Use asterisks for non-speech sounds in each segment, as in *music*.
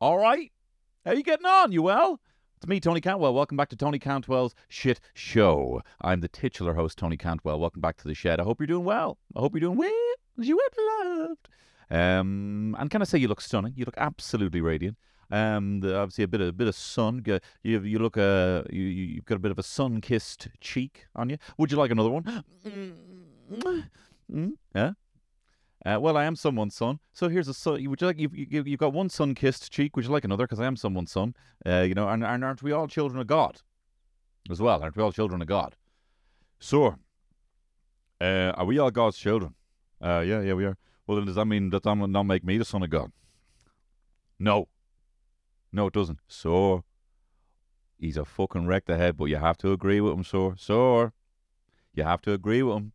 All right. How you getting on? You well? It's me, Tony Cantwell. Welcome back to Tony Cantwell's Shit Show. I'm the titular host, Tony Cantwell. Welcome back to the shed. I hope you're doing well. I hope you're doing well you have loved. Um, and can I say you look stunning? You look absolutely radiant. Um, the, obviously a bit of a bit of sun. You you look uh you you- you've got a bit of a sun kissed cheek on you. Would you like another one? Mm, yeah. Uh, well, I am someone's son. So here's a son. Would you like? You've, you, you've got one son kissed cheek. Would you like another? Because I am someone's son. Uh, you know, and, and aren't we all children of God, as well? Aren't we all children of God? So, uh, are we all God's children? Uh, yeah, yeah, we are. Well, then does that mean that that will not make me the son of God? No. No, it doesn't. So, he's a fucking wrecked ahead, but you have to agree with him, so, so, you have to agree with him.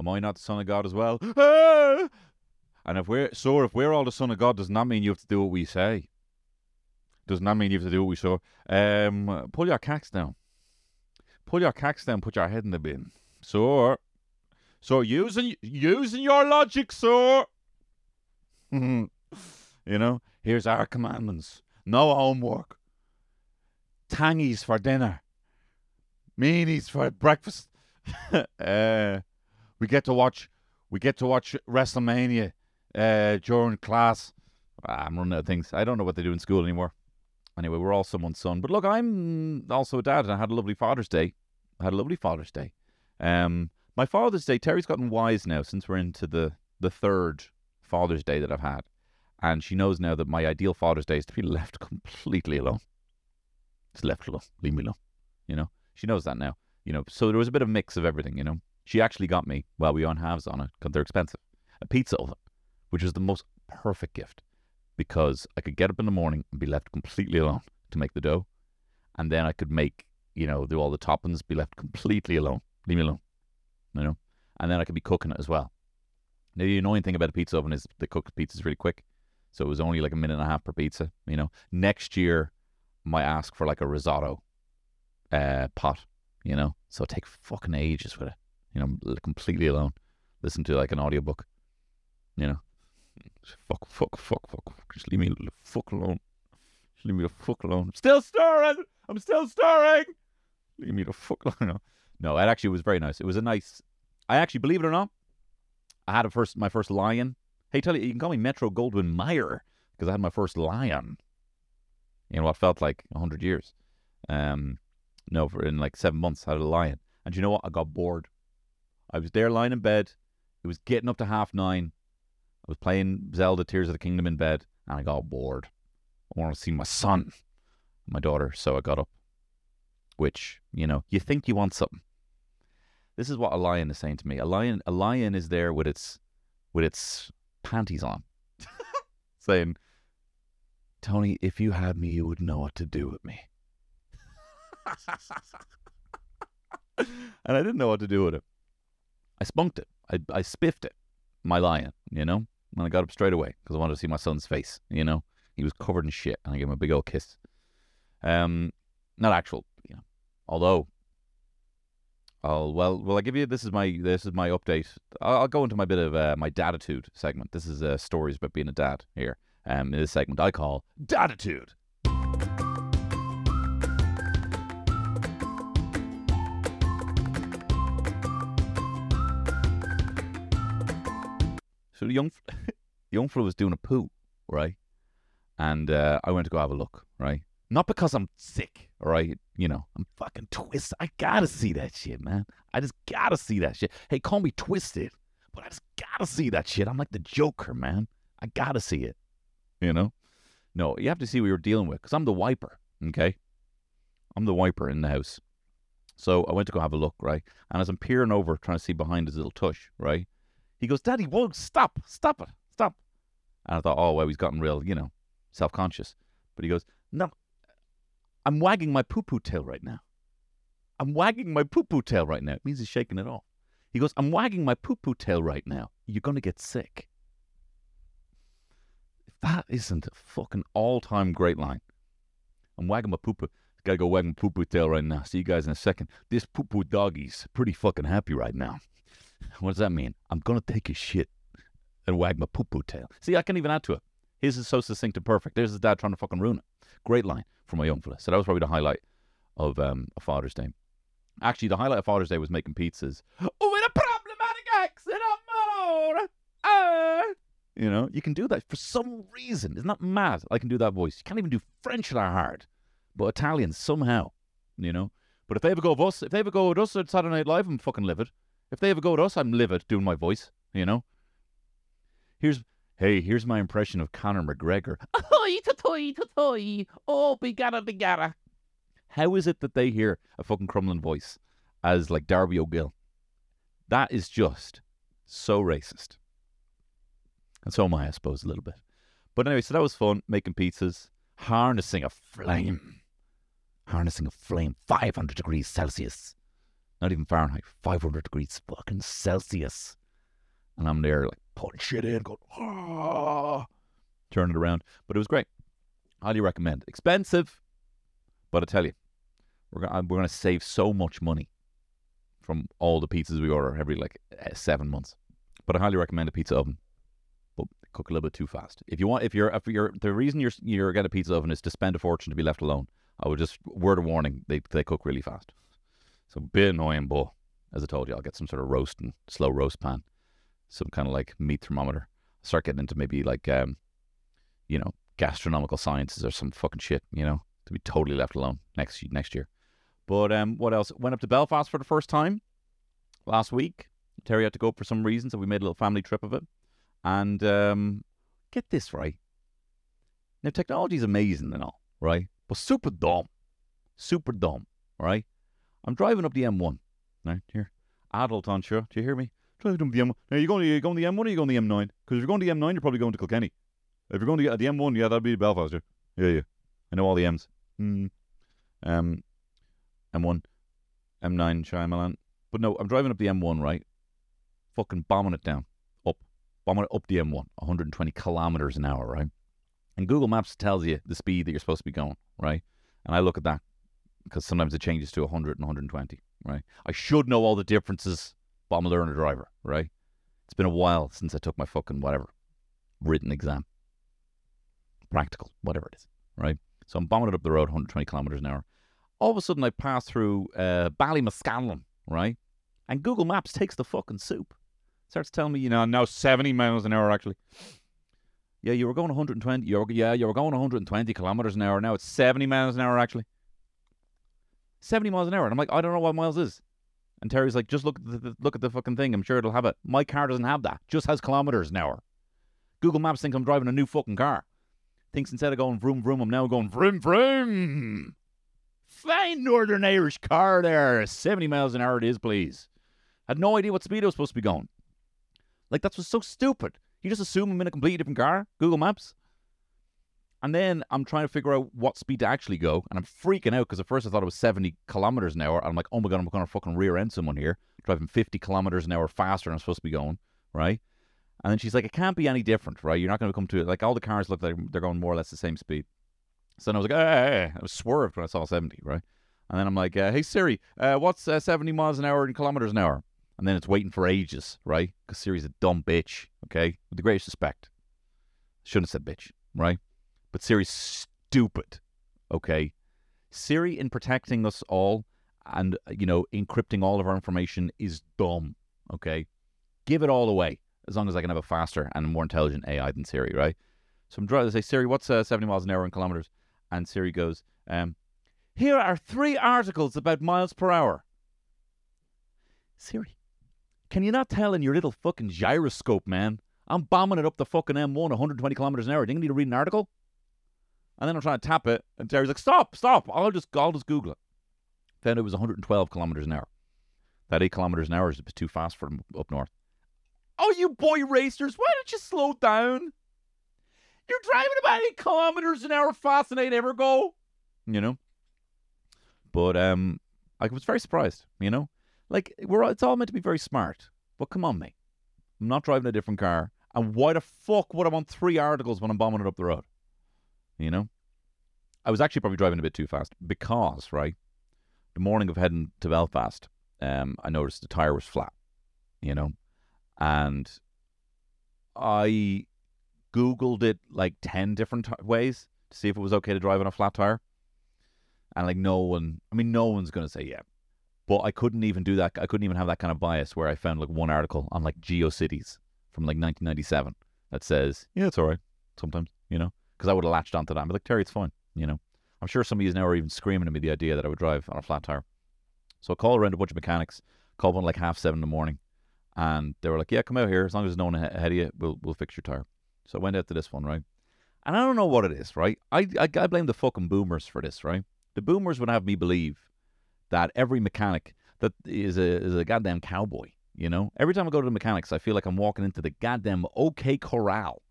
Am I not the son of God as well? Ah! And if we're so, if we're all the son of God, does not mean you have to do what we say. Does not mean you have to do what we say. Um, pull your cacks down. Pull your cacks down. Put your head in the bin. So, so using using your logic, sir. *laughs* you know, here's our commandments: no homework, tangies for dinner, meanies for breakfast. *laughs* uh, we get to watch we get to watch WrestleMania uh, during class. Ah, I'm running out of things. I don't know what they do in school anymore. Anyway, we're all someone's son. But look, I'm also a dad, and I had a lovely Father's Day. I had a lovely Father's Day. Um, my Father's Day, Terry's gotten wise now since we're into the the third Father's Day that I've had, and she knows now that my ideal Father's Day is to be left *laughs* completely alone. Just left alone. Leave me alone. You know, she knows that now. You know, so there was a bit of mix of everything. You know, she actually got me, well, we on halves on it because they're expensive, a pizza oven, which is the most perfect gift because I could get up in the morning and be left completely alone to make the dough. And then I could make, you know, do all the toppings, be left completely alone. Leave me alone. You know? And then I could be cooking it as well. Now, the annoying thing about a pizza oven is they cook pizzas really quick. So it was only like a minute and a half per pizza, you know. Next year, I might ask for like a risotto uh, pot, you know. So take fucking ages with it you know, completely alone. Listen to like an audiobook, you know. Fuck, fuck, fuck, fuck. Just leave me the fuck alone. Just leave me the fuck alone. Still stirring. I'm still stirring. Leave me the fuck alone. *laughs* No, it actually was very nice. It was a nice. I actually, believe it or not, I had a first my first lion. Hey, tell you, you can call me Metro Goldwyn Mayer because I had my first lion in what felt like hundred years. Um, no, for in like seven months, I had a lion. And you know what? I got bored. I was there lying in bed. It was getting up to half nine. I was playing Zelda Tears of the Kingdom in bed, and I got bored. I wanted to see my son, my daughter, so I got up. Which, you know, you think you want something. This is what a lion is saying to me. A lion a lion is there with its with its panties on. *laughs* saying, Tony, if you had me, you would know what to do with me. *laughs* and I didn't know what to do with it. I spunked it. I, I spiffed it, my lion, you know? And I got up straight away because I wanted to see my son's face, you know? He was covered in shit and I gave him a big old kiss. Um, not actual, you know. Although, I'll, well, well, I give you, this is my, this is my update. I'll, I'll go into my bit of uh, my daditude segment. This is uh, stories about being a dad here. Um, in this segment I call Daditude. So the young, *laughs* young fella was doing a poo, right? And uh, I went to go have a look, right? Not because I'm sick, right? You know, I'm fucking twisted. I gotta see that shit, man. I just gotta see that shit. Hey, call me twisted, but I just gotta see that shit. I'm like the Joker, man. I gotta see it. You know? No, you have to see what you're dealing with because I'm the wiper, okay? I'm the wiper in the house. So I went to go have a look, right? And as I'm peering over, trying to see behind his little tush, right? He goes, Daddy, whoa, stop, stop it, stop. And I thought, oh, well, he's gotten real, you know, self conscious. But he goes, No, I'm wagging my poo poo tail right now. I'm wagging my poo poo tail right now. It means he's shaking it off. He goes, I'm wagging my poo poo tail right now. You're going to get sick. If that isn't a fucking all time great line, I'm wagging my poo poo. Gotta go wagging poo poo tail right now. See you guys in a second. This poo poo doggy's pretty fucking happy right now. *laughs* What does that mean? I'm gonna take a shit and wag my poo poo tail. See, I can't even add to it. His is so succinct and perfect. There's his dad trying to fucking ruin it. Great line from my young fella. So that was probably the highlight of um, Father's Day. Actually, the highlight of Father's Day was making pizzas. *gasps* Oh, with a problematic accent own. Uh, you know, you can do that for some reason. Isn't that mad? I can do that voice. You can't even do French that hard, but Italian somehow. You know. But if they ever go with us, if they ever go with us at Saturday Night Live, I'm fucking livid. If they ever go with us, I'm livid doing my voice. You know. Here's hey, here's my impression of Conor McGregor. Ahoy, toy, toy, oh, bigara, bigara. How is it that they hear a fucking Crumlin voice as like Darby O'Gill? That is just so racist. And so am I, I suppose, a little bit. But anyway, so that was fun, making pizzas, harnessing a flame. Harnessing a flame, 500 degrees Celsius. Not even Fahrenheit, 500 degrees fucking Celsius. And I'm there, like, putting shit in, going, ah, turn it around. But it was great. Highly recommend. Expensive, but I tell you, we're gonna, we're gonna save so much money from all the pizzas we order every like eh, seven months. But I highly recommend a pizza oven. But cook a little bit too fast. If you want, if you're, if you're, the reason you're you're getting a pizza oven is to spend a fortune to be left alone. I would just word of warning, they they cook really fast. So bit annoying, but as I told you, I'll get some sort of roast and slow roast pan, some kind of like meat thermometer. Start getting into maybe like um, you know, gastronomical sciences or some fucking shit, you know, to be totally left alone next next year. But um, what else? Went up to Belfast for the first time last week. Terry had to go for some reason, so we made a little family trip of it. And um, get this right. Now, technology is amazing and all, right? But super dumb. Super dumb, right? I'm driving up the M1. Right, here. Adult on sure. Do you hear me? Driving up the M1. Now, you going, to, you going the M1 or you going the M9? Because if you're going the M9, you're probably going to Kilkenny. If you're going to the M1, yeah, that'd be Belfast. Yeah, yeah. yeah. I know all the M's. Hmm. Um, M1, M9, Shyamalan. But no, I'm driving up the M1, right? Fucking bombing it down. Up. Bombing it up the M1. 120 kilometers an hour, right? And Google Maps tells you the speed that you're supposed to be going, right? And I look at that because sometimes it changes to 100 and 120, right? I should know all the differences, but I'm a learner driver, right? It's been a while since I took my fucking whatever written exam, practical, whatever it is, right? So I'm bombing it up the road 120 kilometers an hour all of a sudden I pass through uh, Ballymascanlon, right? And Google Maps takes the fucking soup. Starts telling me, you know, now 70 miles an hour actually. Yeah, you were going 120. You were, yeah, you were going 120 kilometers an hour. Now it's 70 miles an hour actually. 70 miles an hour. And I'm like, I don't know what miles is. And Terry's like, just look at the, look at the fucking thing. I'm sure it'll have it. My car doesn't have that. Just has kilometers an hour. Google Maps thinks I'm driving a new fucking car. Thinks instead of going vroom vroom, I'm now going vroom vroom. Fine Northern Irish car there. 70 miles an hour it is, please. Had no idea what speed I was supposed to be going. Like, that's was so stupid. You just assume I'm in a completely different car, Google Maps. And then I'm trying to figure out what speed to actually go. And I'm freaking out because at first I thought it was 70 kilometers an hour. I'm like, oh my God, I'm going to fucking rear end someone here, driving 50 kilometers an hour faster than I'm supposed to be going, right? And then she's like, it can't be any different, right? You're not going to come to it. Like, all the cars look like they're going more or less the same speed. So then I was like, hey, hey, hey. I was swerved when I saw 70, right? And then I'm like, uh, hey, Siri, uh, what's uh, 70 miles an hour in kilometers an hour? And then it's waiting for ages, right? Because Siri's a dumb bitch, okay? With the greatest respect. Shouldn't have said bitch, right? But Siri's stupid, okay? Siri, in protecting us all and, you know, encrypting all of our information, is dumb, okay? Give it all away as long as I can have a faster and more intelligent AI than Siri, right? So I'm driving to say, Siri, what's uh, 70 miles an hour in kilometers? And Siri goes, um, Here are three articles about miles per hour. Siri, can you not tell in your little fucking gyroscope, man? I'm bombing it up the fucking M1 120 kilometers an hour. Do you need to read an article? And then I'm trying to tap it, and Siri's like, Stop, stop. I'll just, I'll just Google it. Then it was 112 kilometers an hour. That 8 kilometers an hour is too fast for them up north. Oh, you boy racers, why don't you slow down? You're driving about eight kilometers an hour faster than I'd ever go. You know? But um I was very surprised, you know? Like we're it's all meant to be very smart. But come on, mate. I'm not driving a different car. And why the fuck would I want three articles when I'm bombing it up the road? You know? I was actually probably driving a bit too fast because, right, the morning of heading to Belfast, um, I noticed the tire was flat, you know, and I Googled it like 10 different t- ways to see if it was okay to drive on a flat tire. And like no one, I mean, no one's going to say yeah. But I couldn't even do that. I couldn't even have that kind of bias where I found like one article on like GeoCities from like 1997 that says, yeah, it's all right sometimes, you know, because I would have latched onto that. I'm like, Terry, it's fine, you know. I'm sure some of you now are even screaming at me the idea that I would drive on a flat tire. So I called around a bunch of mechanics, called one like half seven in the morning, and they were like, yeah, come out here. As long as there's no one ahead of you, we'll, we'll fix your tire. So I went out to this one, right? And I don't know what it is, right? I, I, I blame the fucking boomers for this, right? The boomers would have me believe that every mechanic that is a is a goddamn cowboy. You know, every time I go to the mechanics, I feel like I'm walking into the goddamn OK Corral,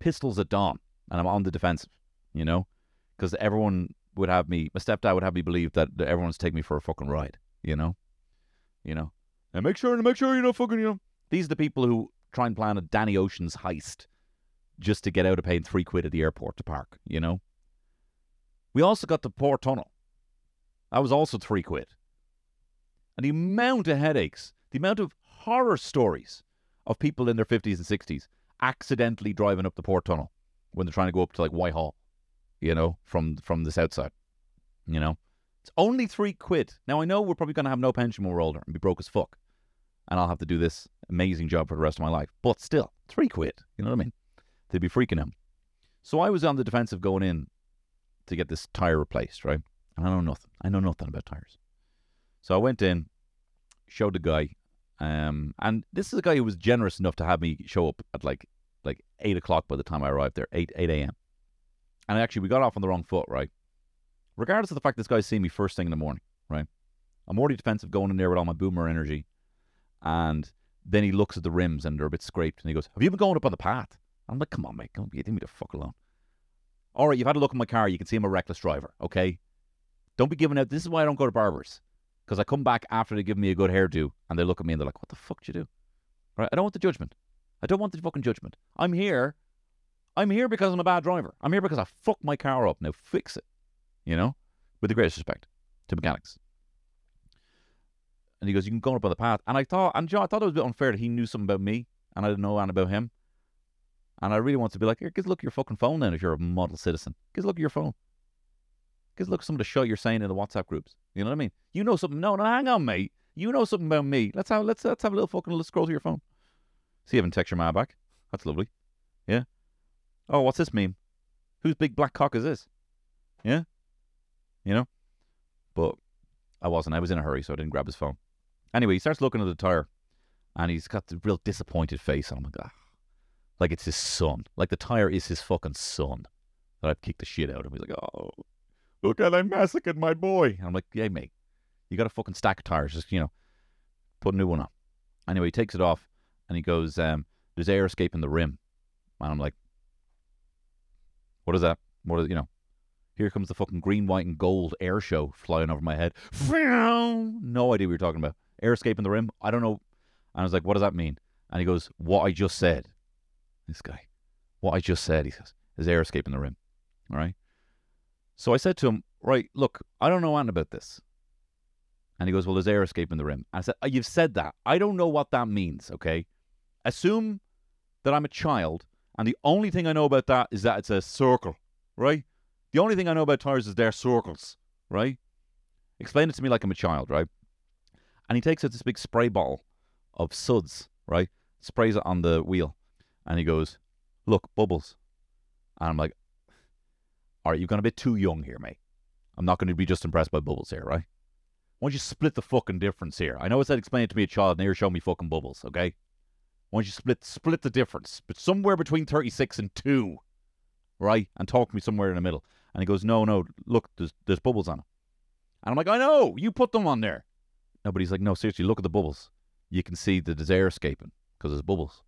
pistols at dawn, and I'm on the defensive. You know, because everyone would have me. My stepdad would have me believe that, everyone's taking me for a fucking ride. You know, you know, and make sure and make sure you don't fucking you know. These are the people who try and plan a Danny Ocean's heist just to get out of paying three quid at the airport to park. You know. We also got the port tunnel. That was also three quid. And the amount of headaches, the amount of horror stories of people in their 50s and 60s accidentally driving up the port tunnel when they're trying to go up to like Whitehall, you know, from from the south side. You know, it's only three quid. Now I know we're probably going to have no pension when we're older and be broke as fuck, and I'll have to do this amazing job for the rest of my life. But still, three quid. You know what I mean? They'd be freaking out. So I was on the defensive going in to get this tire replaced, right? And I know nothing. I know nothing about tires. So I went in, showed the guy, um, and this is a guy who was generous enough to have me show up at like like eight o'clock by the time I arrived there, eight eight a.m. And actually, we got off on the wrong foot, right? Regardless of the fact this guy's seeing me first thing in the morning, right? I'm already defensive going in there with all my boomer energy, and then he looks at the rims and they're a bit scraped, and he goes, "Have you been going up on the path?" I'm like, "Come on, mate, don't be leave me the fuck alone." All right, you've had a look at my car. You can see I'm a reckless driver. Okay, don't be giving out. This is why I don't go to barbers because I come back after they give me a good hairdo and they look at me and they're like, "What the fuck did you do?" Right? I don't want the judgment. I don't want the fucking judgment. I'm here. I'm here because I'm a bad driver. I'm here because I fucked my car up. Now fix it. You know, with the greatest respect to mechanics. And he goes, "You can go up on the path." And I thought, and Joe, I thought it was a bit unfair that he knew something about me and I didn't know anything about him. And I really want to be like, "Here, look at your fucking phone then. If you're a model citizen, a look at your phone. A look at some of the shit you're saying in the WhatsApp groups. You know what I mean? You know something? No, no, hang on, mate. You know something about me. Let's have let's let's have a little fucking let's scroll through your phone. See, you haven't text your ma back. That's lovely. Yeah. Oh, what's this meme? Whose big black cock is this? Yeah. You know. But I wasn't. I was in a hurry, so I didn't grab his phone. Anyway, he starts looking at the tire, and he's got the real disappointed face on him. Like, ah, like it's his son. Like the tire is his fucking son. That I've kicked the shit out of. He's like, oh, look at I massacred my boy. And I'm like, yeah, mate, you got a fucking stack of tires. Just you know, put a new one on. Anyway, he takes it off, and he goes, um, "There's air escaping the rim." And I'm like, what is that? What is you know? Here comes the fucking green, white, and gold air show flying over my head. *laughs* No idea what you're talking about. Air escaping the rim? I don't know. And I was like, what does that mean? And he goes, what I just said. This guy. What I just said, he says, is air escaping the rim. All right. So I said to him, right, look, I don't know anything about this. And he goes, well, there's air escaping the rim. I said, you've said that. I don't know what that means, okay? Assume that I'm a child, and the only thing I know about that is that it's a circle, right? The only thing I know about tires is they're circles, right? Explain it to me like I'm a child, right? And he takes out this big spray bottle of suds, right? Sprays it on the wheel. And he goes, Look, bubbles. And I'm like, All right, you've gone a bit too young here, mate. I'm not going to be just impressed by bubbles here, right? Why don't you split the fucking difference here? I know it said explain it to me a child, now you're showing me fucking bubbles, okay? Why don't you split split the difference? But somewhere between 36 and 2, right? And talk to me somewhere in the middle. And he goes, No, no, look, there's, there's bubbles on it. And I'm like, I know, you put them on there. No, but he's like, No, seriously, look at the bubbles. You can see that there's air escaping because there's bubbles.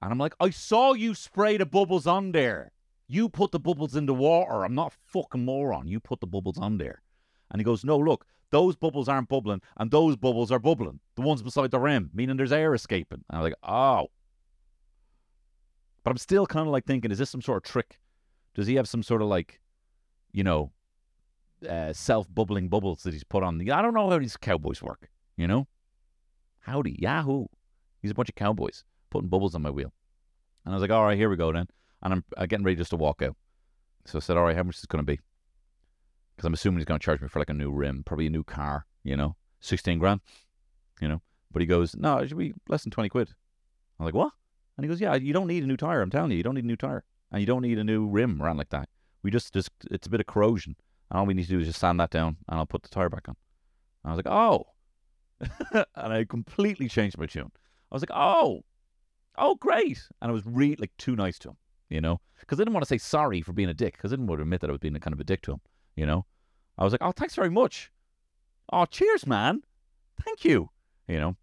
And I'm like, I saw you spray the bubbles on there. You put the bubbles in the water. I'm not a fucking moron. You put the bubbles on there. And he goes, No, look, those bubbles aren't bubbling, and those bubbles are bubbling. The ones beside the rim, meaning there's air escaping. And I'm like, Oh. But I'm still kind of like thinking, is this some sort of trick? Does he have some sort of like, you know, uh, self bubbling bubbles that he's put on? I don't know how these cowboys work, you know? Howdy, Yahoo. He's a bunch of cowboys putting bubbles on my wheel. And I was like, all right, here we go then. and I'm uh, getting ready just to walk out. So I said, all right, how much is it going to be? Because I'm assuming he's going to charge me for like a new rim, probably a new car, you know, 16 grand, you know. But he goes, no, it should be less than 20 quid. I'm like, what? And he goes, yeah, you don't need a new tire. I'm telling you, you don't need a new tire. And you don't need a new rim around like that. We just, just it's a bit of corrosion. And all we need to do is just sand that down and I'll put the tire back on. And I was like, oh. *laughs* and I completely changed my tune. I was like, oh, oh, great. And I was really like too nice to him, you know, because I didn't want to say sorry for being a dick because I didn't want to admit that I was being a kind of a dick to him, you know. I was like, oh, thanks very much. Oh, cheers, man. Thank you, you know,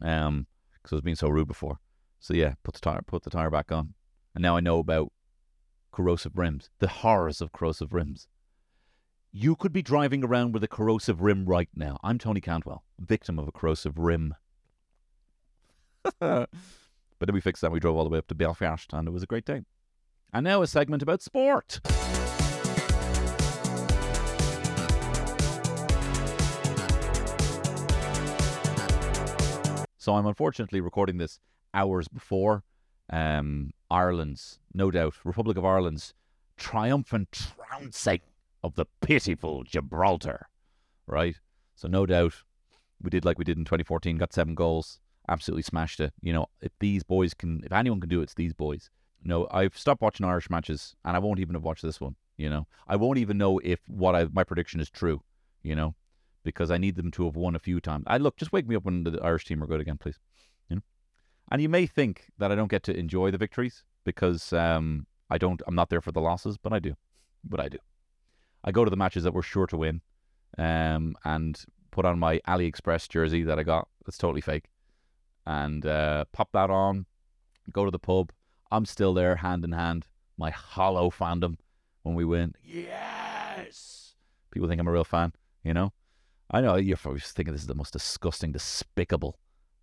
um, because I was being so rude before. So yeah, put the tire, put the tire back on, and now I know about corrosive rims, the horrors of corrosive rims. You could be driving around with a corrosive rim right now. I'm Tony Cantwell, victim of a corrosive rim. *laughs* but then we fixed that. We drove all the way up to Belfast, and it was a great day. And now a segment about sport. So I'm unfortunately recording this hours before um, Ireland's, no doubt, Republic of Ireland's triumphant trouncing of the pitiful Gibraltar, right? So no doubt we did like we did in 2014, got seven goals, absolutely smashed it. You know, if these boys can, if anyone can do it, it's these boys. No, I've stopped watching Irish matches, and I won't even have watched this one. You know, I won't even know if what I my prediction is true. You know, because I need them to have won a few times. I look, just wake me up when the Irish team are good again, please. You know, and you may think that I don't get to enjoy the victories because um, I don't. I'm not there for the losses, but I do. But I do. I go to the matches that we're sure to win, um, and put on my AliExpress jersey that I got. That's totally fake, and uh, pop that on. Go to the pub. I'm still there, hand in hand. My hollow fandom when we win. Yes, people think I'm a real fan. You know, I know you're probably thinking this is the most disgusting, despicable,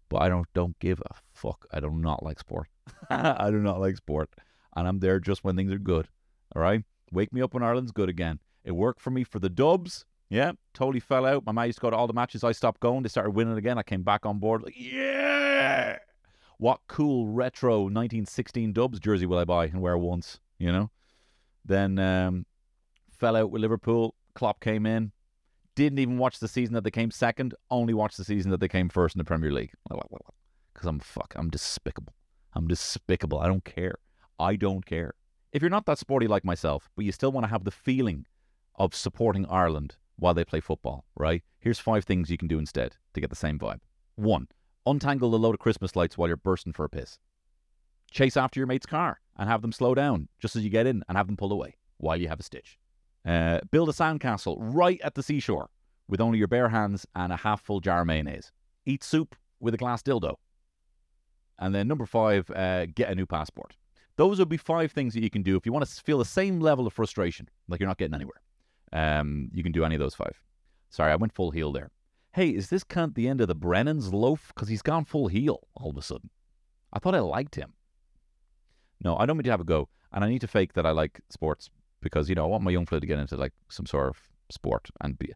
but I don't don't give a fuck. I do not like sport. *laughs* I do not like sport, and I'm there just when things are good. All right, wake me up when Ireland's good again. It worked for me for the Dubs. Yeah, totally fell out. My mate used to go to all the matches. I stopped going. They started winning again. I came back on board. Like, yeah! What cool retro 1916 Dubs jersey will I buy and wear once? You know? Then um, fell out with Liverpool. Klopp came in. Didn't even watch the season that they came second. Only watched the season that they came first in the Premier League. Because I'm fuck. I'm despicable. I'm despicable. I don't care. I don't care. If you're not that sporty like myself, but you still want to have the feeling of supporting Ireland while they play football, right? Here's five things you can do instead to get the same vibe. One, untangle the load of Christmas lights while you're bursting for a piss. Chase after your mate's car and have them slow down just as you get in and have them pull away while you have a stitch. Uh, build a sandcastle right at the seashore with only your bare hands and a half full jar of mayonnaise. Eat soup with a glass dildo. And then number five, uh, get a new passport. Those would be five things that you can do if you want to feel the same level of frustration, like you're not getting anywhere. Um, you can do any of those five. Sorry, I went full heel there. Hey, is this cunt the end of the Brennan's loaf? Because he's gone full heel all of a sudden. I thought I liked him. No, I don't mean to have a go. And I need to fake that I like sports because, you know, I want my young fella to get into like some sort of sport and be.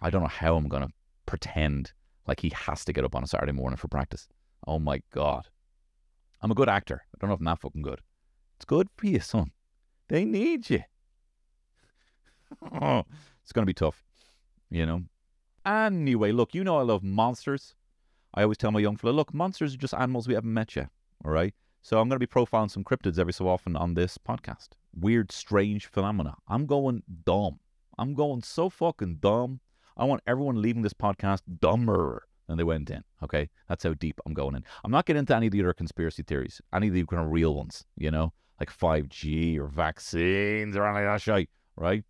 I don't know how I'm to pretend like he has to get up on a Saturday morning for practice. Oh my God. I'm a good actor. I don't know if I'm that fucking good. It's good for you, son. They need you. oh, *laughs* it's to be tough, you know. Anyway, look, you know I love monsters. I always tell my young fella, look, monsters are just animals we haven't met yet, all right? So I'm going to be profiling some cryptids every so often on this podcast. Weird, strange phenomena. I'm going dumb. I'm going so fucking dumb. I want everyone leaving this podcast dumber than they went in. Okay, that's how deep I'm going in. I'm not getting into any of the other conspiracy theories, any of the kind of real ones. You know, like 5G or vaccines or anything like that shit, right?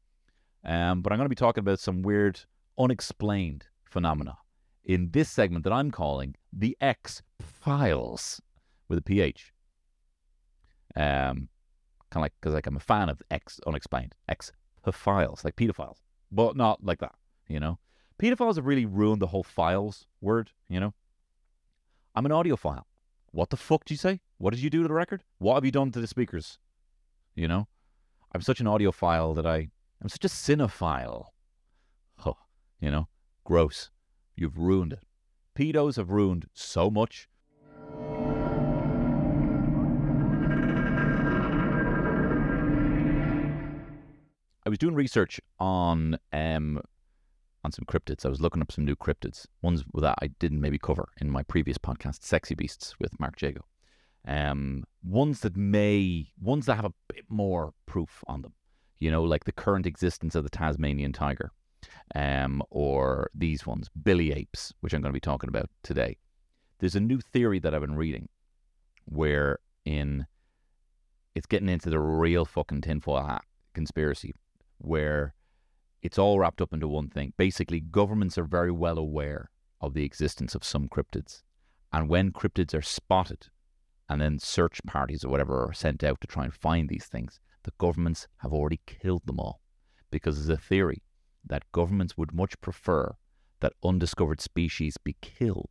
Um, but I'm going to be talking about some weird, unexplained phenomena in this segment that I'm calling the X Files with a PH. Um, kind of like because like I'm a fan of X unexplained X files like pedophiles, but not like that. You know, pedophiles have really ruined the whole files word. You know, I'm an audiophile. What the fuck do you say? What did you do to the record? What have you done to the speakers? You know, I'm such an audiophile that I I'm such a cinephile. Huh, you know, gross. You've ruined it. Pedos have ruined so much. I was doing research on um, on some cryptids. I was looking up some new cryptids, ones that I didn't maybe cover in my previous podcast, Sexy Beasts with Mark Jago. Um, ones that may, ones that have a bit more proof on them, you know, like the current existence of the Tasmanian tiger, um, or these ones, Bili apes, which I'm going to be talking about today. There's a new theory that I've been reading where in it's getting into the real fucking tinfoil hat conspiracy where it's all wrapped up into one thing. Basically, governments are very well aware of the existence of some cryptids. And when cryptids are spotted and then search parties or whatever are sent out to try and find these things, the governments have already killed them all. Because there's a theory that governments would much prefer that undiscovered species be killed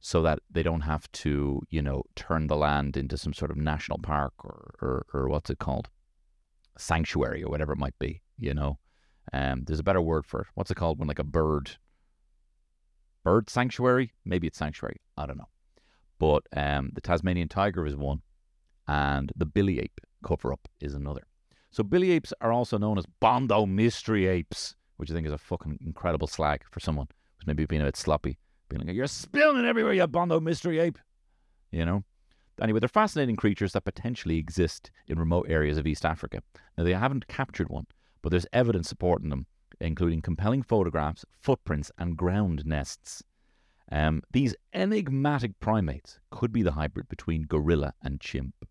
so that they don't have to, you know, turn the land into some sort of national park or, or, or what's it called? Sanctuary or whatever it might be, you know. Um, there's a better word for it. What's it called when like a bird bird sanctuary? Maybe it's sanctuary. I don't know. But um, the Tasmanian tiger is one, and the Bili ape cover up is another. So Bili apes are also known as Bondo mystery apes, which I think is a fucking incredible slag for someone who's maybe being a bit sloppy, being like, "You're spilling everywhere, you Bondo mystery ape," you know. Anyway, they're fascinating creatures that potentially exist in remote areas of East Africa. Now, they haven't captured one, but there's evidence supporting them, including compelling photographs, footprints, and ground nests. Um, these enigmatic primates could be the hybrid between gorilla and chimp,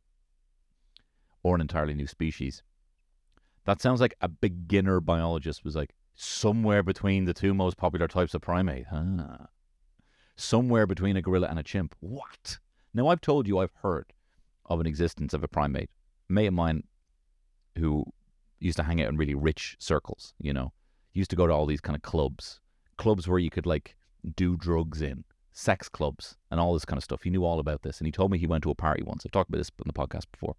or an entirely new species. That sounds like a beginner biologist was like, somewhere between the two most popular types of primate. Huh? Somewhere between a gorilla and a chimp. What? Now, I've told you I've heard of an existence of a primate. A mate of mine who used to hang out in really rich circles, you know, used to go to all these kind of clubs, clubs where you could like do drugs in, sex clubs, and all this kind of stuff. He knew all about this. And he told me he went to a party once. I've talked about this in the podcast before.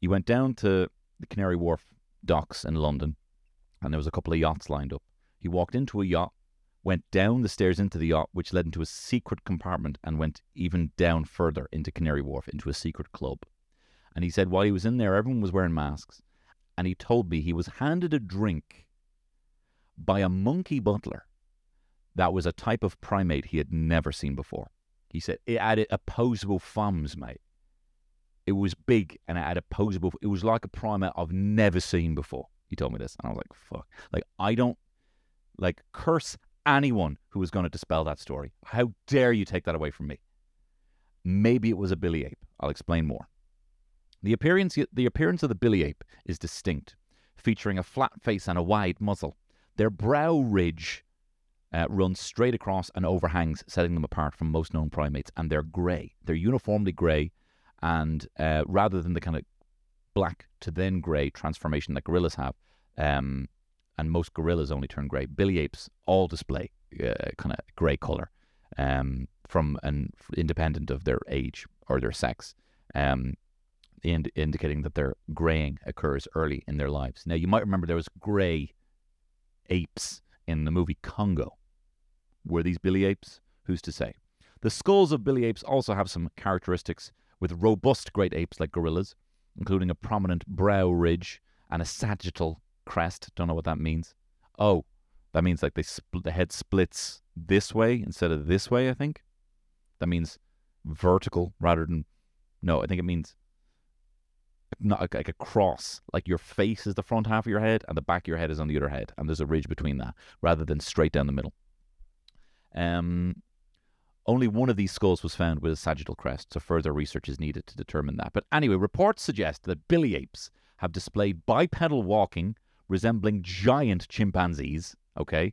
He went down to the Canary Wharf docks in London, and there was a couple of yachts lined up. He walked into a yacht, went down the stairs into the yacht, which led into a secret compartment, and went even down further into Canary Wharf into a secret club. And he said while he was in there, everyone was wearing masks. And he told me he was handed a drink by a monkey butler that was a type of primate he had never seen before. He said it had opposable thumbs, mate. It was big and it had opposable. It was like a primate I've never seen before. He told me this, and I was like, "Fuck!" Like I don't like curse anyone who was going to dispel that story. How dare you take that away from me? Maybe it was a Bili ape. I'll explain more. The appearance, the appearance of the Bili ape is distinct, featuring a flat face and a wide muzzle. Their brow ridge uh, runs straight across and overhangs, setting them apart from most known primates. And they're grey. They're uniformly grey, and uh, rather than the kind of black to then grey transformation that gorillas have, um, and most gorillas only turn grey. Bili apes all display uh, kind of grey color, um, from an independent of their age or their sex, um, ind- indicating that their greying occurs early in their lives. Now you might remember there was grey apes in the movie Congo. Were these Bili apes? Who's to say? The skulls of Bili apes also have some characteristics with robust great apes like gorillas, including a prominent brow ridge and a sagittal crest. Don't know what that means. Oh, that means like they spl- the head splits this way instead of this way. I think that means vertical rather than no. I think it means not like, like a cross. Like your face is the front half of your head, and the back of your head is on the other head, and there's a ridge between that, rather than straight down the middle. Um, only one of these skulls was found with a sagittal crest, so further research is needed to determine that. But anyway, reports suggest that Bili apes have displayed bipedal walking resembling giant chimpanzees. Okay.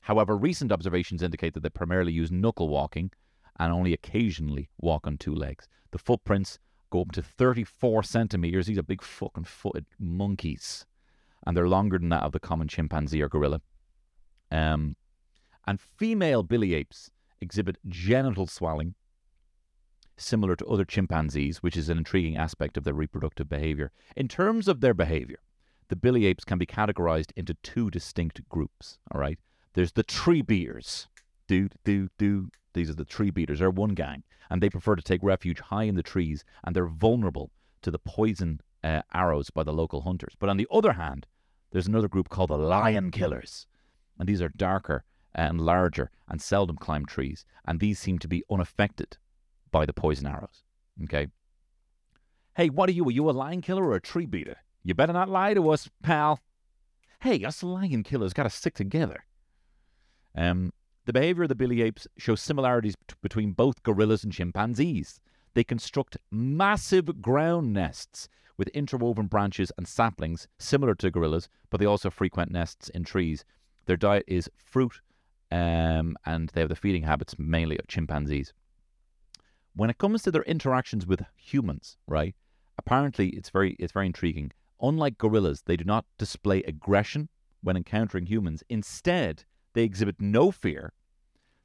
However, recent observations indicate that they primarily use knuckle walking and only occasionally walk on two legs. The footprints go up to 34 centimeters. These are big fucking footed monkeys. And they're longer than that of the common chimpanzee or gorilla. Um, and female Bili apes exhibit genital swelling, similar to other chimpanzees, which is an intriguing aspect of their reproductive behavior. In terms of their behavior, the Bili apes can be categorized into two distinct groups. All right, there's the tree beaters. Do do do. These are the tree beaters. They're one gang, and they prefer to take refuge high in the trees, and they're vulnerable to the poison uh, arrows by the local hunters. But on the other hand, there's another group called the lion killers. And these are darker and larger and seldom climb trees. And these seem to be unaffected by the poison arrows. Okay. Hey, what are you? Are you a lion killer or a tree beater? You better not lie to us, pal. Hey, us lion killers got to stick together. Um, the behavior of the Bili apes shows similarities t- between both gorillas and chimpanzees. They construct massive ground nests with interwoven branches and saplings, similar to gorillas, but they also frequent nests in trees. Their diet is fruit, um, and they have the feeding habits mainly of chimpanzees. When it comes to their interactions with humans, right? Apparently, it's very it's very intriguing. Unlike gorillas, they do not display aggression when encountering humans. Instead, they exhibit no fear.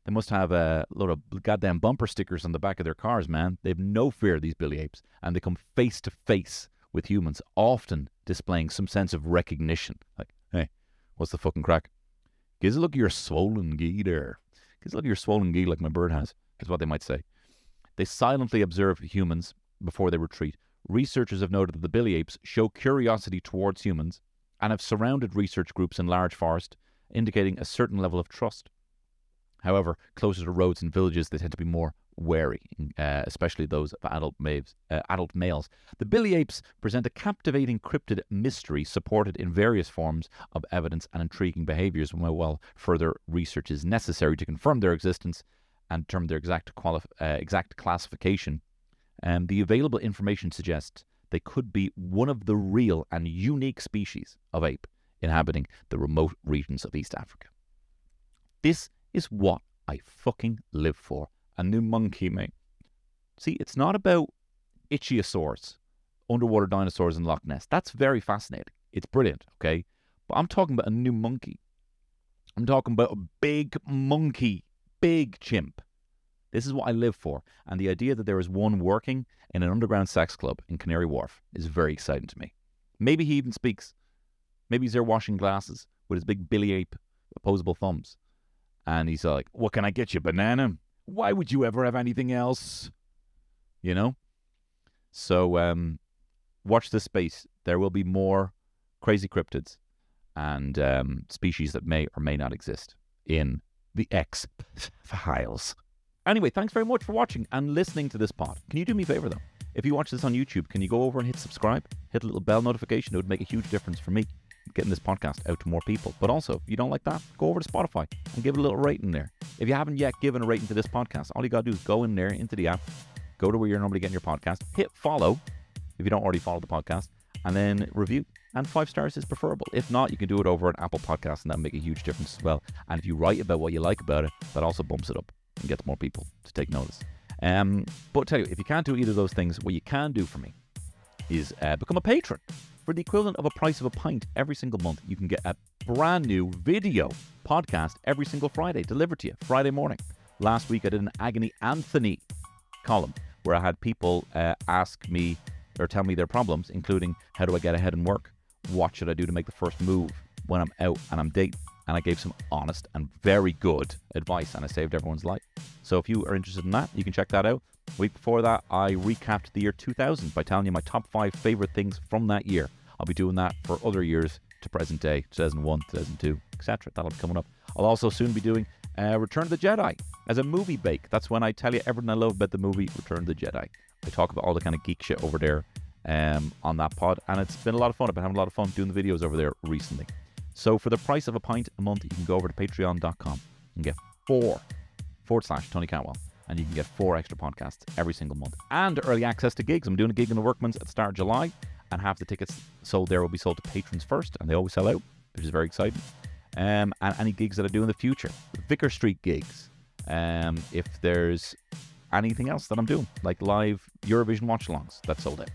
They must have a lot of goddamn bumper stickers on the back of their cars, man. They have no fear, of these Bili apes, and they come face to face with humans, often displaying some sense of recognition. Like, hey, what's the fucking crack? Gives a look at your swollen gee there. Gives a look at your swollen gee like my bird has, is what they might say. They silently observe humans before they retreat. Researchers have noted that the Bili apes show curiosity towards humans and have surrounded research groups in large forest, indicating a certain level of trust. However, closer to roads and villages, they tend to be more wary, uh, especially those of adult, maves, uh, adult males. The Bili apes present a captivating cryptid mystery supported in various forms of evidence and intriguing behaviors, while further research is necessary to confirm their existence and determine their exact, quali- uh, exact classification. Um, the available information suggests they could be one of the real and unique species of ape inhabiting the remote regions of East Africa. This is what I fucking live for. A new monkey, mate. See, it's not about ichthyosaurs, underwater dinosaurs in Loch Ness. That's very fascinating. It's brilliant, okay? But I'm talking about a new monkey. I'm talking about a big monkey, big chimp. This is what I live for. And the idea that there is one working in an underground sex club in Canary Wharf is very exciting to me. Maybe he even speaks. Maybe he's there washing glasses with his big Bili ape opposable thumbs. And he's like, What can I get you, banana? Why would you ever have anything else? You know? So um, watch this space. There will be more crazy cryptids and um, species that may or may not exist in the X Files. Anyway, thanks very much for watching and listening to this pod. Can you do me a favor though? If you watch this on YouTube, can you go over and hit subscribe? Hit a little bell notification. It would make a huge difference for me getting this podcast out to more people. But also, if you don't like that, go over to Spotify and give it a little rating there. If you haven't yet given a rating to this podcast, all you got to do is go in there into the app, go to where you're normally getting your podcast, hit follow if you don't already follow the podcast, and then review. And five stars is preferable. If not, you can do it over at Apple Podcasts, and that'll make a huge difference as well. And if you write about what you like about it, that also bumps it up and gets more people to take notice. Um, but tell you, if you can't do either of those things, what you can do for me is uh, become a patron. For the equivalent of a price of a pint every single month, you can get a brand new video podcast every single Friday delivered to you Friday morning. Last week, I did an Agony Anthony column where I had people uh, ask me or tell me their problems, including how do I get ahead in work? What should I do to make the first move when I'm out and I'm dating? And I gave some honest and very good advice, and I saved everyone's life. So if you are interested in that, you can check that out. Week before that, I recapped the year 2000 by telling you my top five favorite things from that year. I'll be doing that for other years to present day, 2001, 2002, etc. That'll be coming up. I'll also soon be doing uh, Return of the Jedi as a movie bake. That's when I tell you everything I love about the movie Return of the Jedi. I talk about all the kind of geek shit over there um, on that pod, and it's been a lot of fun. I've been having a lot of fun doing the videos over there recently. So for the price of a pint a month, you can go over to patreon.com and get four forward slash Tony Cantwell. And you can get four extra podcasts every single month and early access to gigs. I'm doing a gig in the Workman's at the start of July, and half the tickets sold there will be sold to patrons first, and they always sell out, which is very exciting. Um, and any gigs that I do in the future, Vicar Street gigs. Um, if there's anything else that I'm doing, like live Eurovision watch alongs, that's sold out.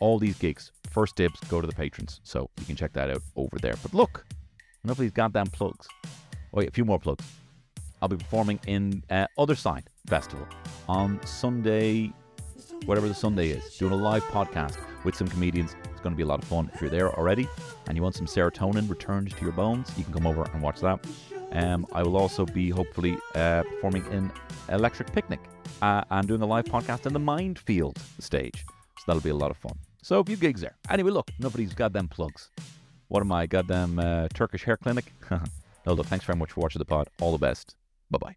All these gigs, first dibs, go to the patrons. So you can check that out over there. But look, enough of these goddamn plugs. Oh, wait, a few more plugs. I'll be performing in uh, Other Side Festival on Sunday, whatever the Sunday is, doing a live podcast with some comedians. It's going to be a lot of fun. If you're there already and you want some serotonin returned to your bones, you can come over and watch that. Um, I will also be hopefully uh, performing in Electric Picnic uh, and doing a live podcast in the Mindfield stage. So that'll be a lot of fun. So a few gigs there. Anyway, look, nobody's got them plugs. What am I, goddamn uh, Turkish hair clinic? *laughs* no, look, thanks very much for watching the pod. All the best. Bye bye.